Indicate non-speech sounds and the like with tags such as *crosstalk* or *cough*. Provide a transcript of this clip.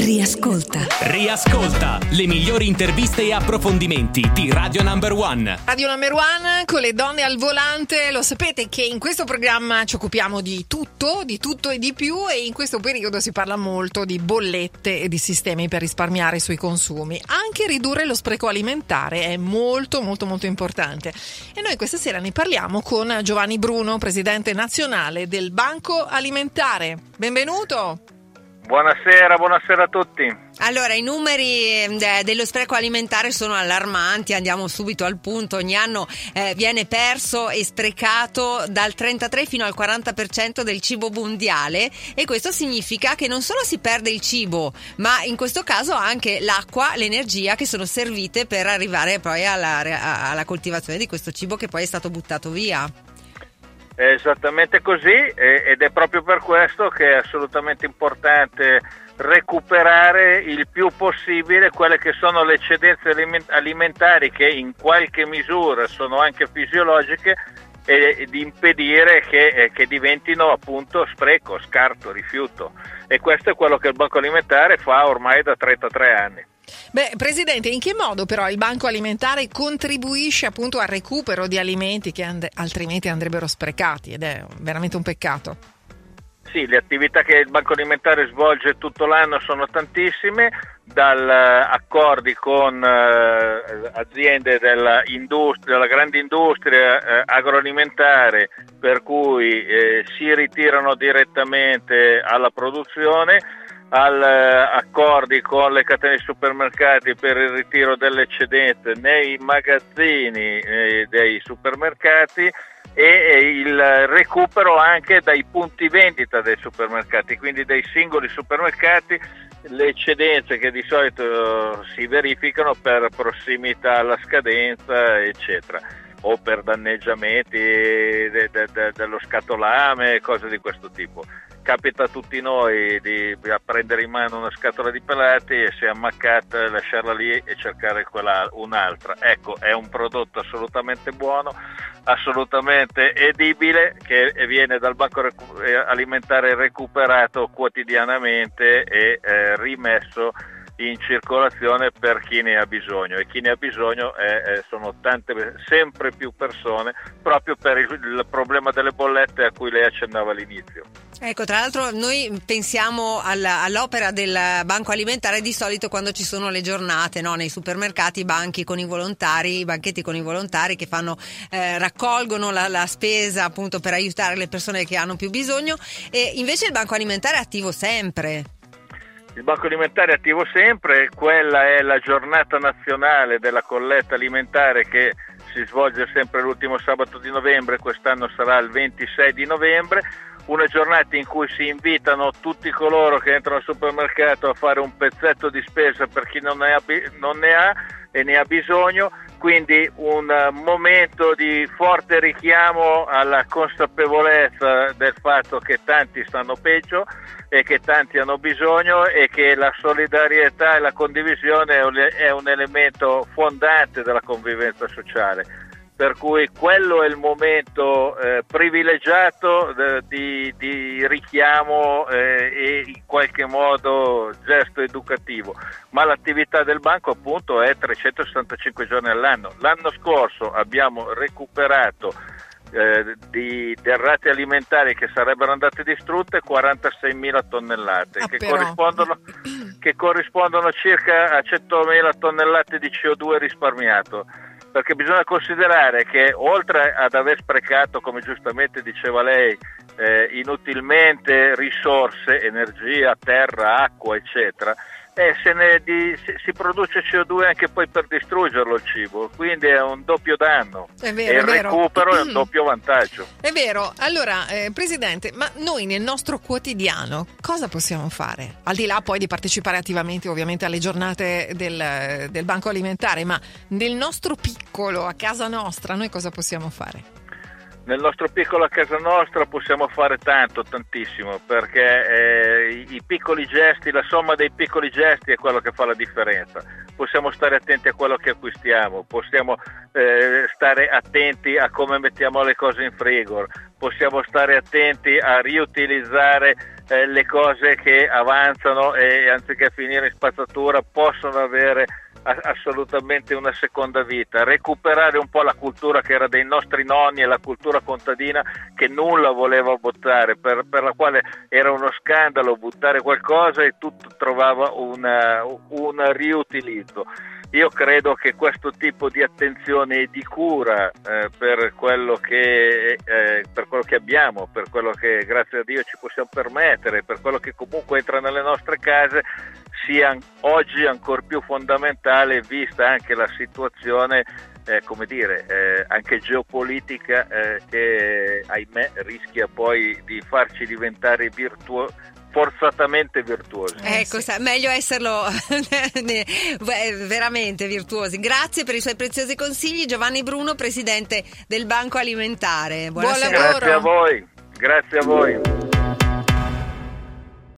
Riascolta. Riascolta le migliori interviste e approfondimenti di Radio Number One. Radio Number One con le donne al volante. Lo sapete che in questo programma ci occupiamo di tutto, di tutto e di più e in questo periodo si parla molto di bollette e di sistemi per risparmiare sui consumi. Anche ridurre lo spreco alimentare è molto molto molto importante. E noi questa sera ne parliamo con Giovanni Bruno, presidente nazionale del Banco Alimentare. Benvenuto. Buonasera, buonasera a tutti. Allora, i numeri eh, dello spreco alimentare sono allarmanti, andiamo subito al punto, ogni anno eh, viene perso e sprecato dal 33 fino al 40% del cibo mondiale e questo significa che non solo si perde il cibo, ma in questo caso anche l'acqua, l'energia che sono servite per arrivare poi alla, alla coltivazione di questo cibo che poi è stato buttato via. È esattamente così ed è proprio per questo che è assolutamente importante recuperare il più possibile quelle che sono le eccedenze alimentari che in qualche misura sono anche fisiologiche e di impedire che, eh, che, diventino appunto spreco, scarto, rifiuto. E questo è quello che il Banco Alimentare fa ormai da 33 anni. Beh, Presidente, in che modo però il Banco Alimentare contribuisce appunto al recupero di alimenti che and- altrimenti andrebbero sprecati ed è veramente un peccato? Sì, le attività che il Banco Alimentare svolge tutto l'anno sono tantissime, dal uh, accordi con uh, aziende della, della, grande industria uh, agroalimentare per cui eh, si ritirano direttamente alla produzione al, eh, accordi con le catene di supermercati per il ritiro delle eccedenze nei magazzini eh, dei supermercati e il recupero anche dai punti vendita dei supermercati, quindi dei singoli supermercati, le eccedenze che di solito si verificano per prossimità alla scadenza, eccetera, o per danneggiamenti de, de, de, dello scatolame, cose di questo tipo capita a tutti noi di prendere in mano una scatola di pelati e se ammaccata lasciarla lì e cercare quella, un'altra. Ecco, è un prodotto assolutamente buono, assolutamente edibile che viene dal banco eh, alimentare recuperato quotidianamente e eh, rimesso in circolazione per chi ne ha bisogno e chi ne ha bisogno è, è, sono tante, sempre più persone proprio per il, il, problema delle bollette a cui lei accennava all'inizio. Ecco, tra l'altro noi pensiamo alla, all'opera del banco alimentare di solito quando ci sono le giornate no? nei supermercati, i banchi con i volontari, i banchetti con i volontari che fanno, eh, raccolgono la, la spesa appunto per aiutare le persone che hanno più bisogno e invece il banco alimentare è attivo sempre. Il Banco Alimentare è attivo sempre, quella è la giornata nazionale della colletta alimentare che si svolge sempre l'ultimo sabato di novembre, quest'anno sarà il 26 di novembre, una giornata in cui si invitano tutti coloro che entrano al supermercato a fare un pezzetto di spesa per chi non ne ha, non ne ha e ne ha bisogno, quindi un momento di forte richiamo alla consapevolezza del fatto che tanti stanno peggio e che tanti hanno bisogno e che la solidarietà e la condivisione è un elemento fondante della convivenza sociale. Per cui quello è il momento eh, privilegiato eh, di, di, richiamo eh, e in qualche modo gesto educativo, ma l'attività del banco appunto è 365 giorni all'anno. L'anno scorso abbiamo recuperato eh, di derrate alimentari che sarebbero andate distrutte 46.000 tonnellate ah, che, corrispondono, che, corrispondono, circa a 100.000 tonnellate di CO2 risparmiato perché bisogna considerare che oltre ad aver sprecato come giustamente diceva lei eh, inutilmente risorse, energia, terra, acqua eccetera eh, di, si produce CO2 anche poi per distruggerlo il cibo, quindi è un doppio danno è vero, e il recupero è un doppio vantaggio. È vero, allora eh, Presidente, ma noi nel nostro quotidiano cosa possiamo fare? Al di là poi di partecipare attivamente ovviamente alle giornate del, del Banco Alimentare, ma nel nostro piccolo, a casa nostra, noi cosa possiamo fare? Nel nostro piccolo a casa nostra possiamo fare tanto, tantissimo, perché eh, i, piccoli gesti, la somma dei piccoli gesti è quello che fa la differenza. Possiamo stare attenti a quello che acquistiamo, possiamo eh, stare attenti a come mettiamo le cose in frigo, possiamo stare attenti a riutilizzare eh, le cose che avanzano e anziché finire in spazzatura possono avere assolutamente una seconda vita, recuperare un po' la cultura che era dei nostri nonni e la cultura contadina che nulla voleva buttare, per, per la quale era uno scandalo buttare qualcosa e tutto trovava una, un riutilizzo. Io credo che questo tipo di attenzione e di cura eh, per, quello che, eh, per quello che abbiamo, per quello che grazie a Dio ci possiamo permettere, per quello che comunque entra nelle nostre case, sia oggi ancora più fondamentale vista anche la situazione eh, come dire, eh, anche geopolitica eh, che ahimè rischia poi di farci diventare virtuosi forzatamente virtuosi. Eh, ecco, sì. meglio esserlo *laughs* veramente virtuosi. Grazie per i suoi preziosi consigli, Giovanni Bruno, presidente del Banco Alimentare. Buonasera. Buon lavoro. Grazie a voi. Grazie a voi.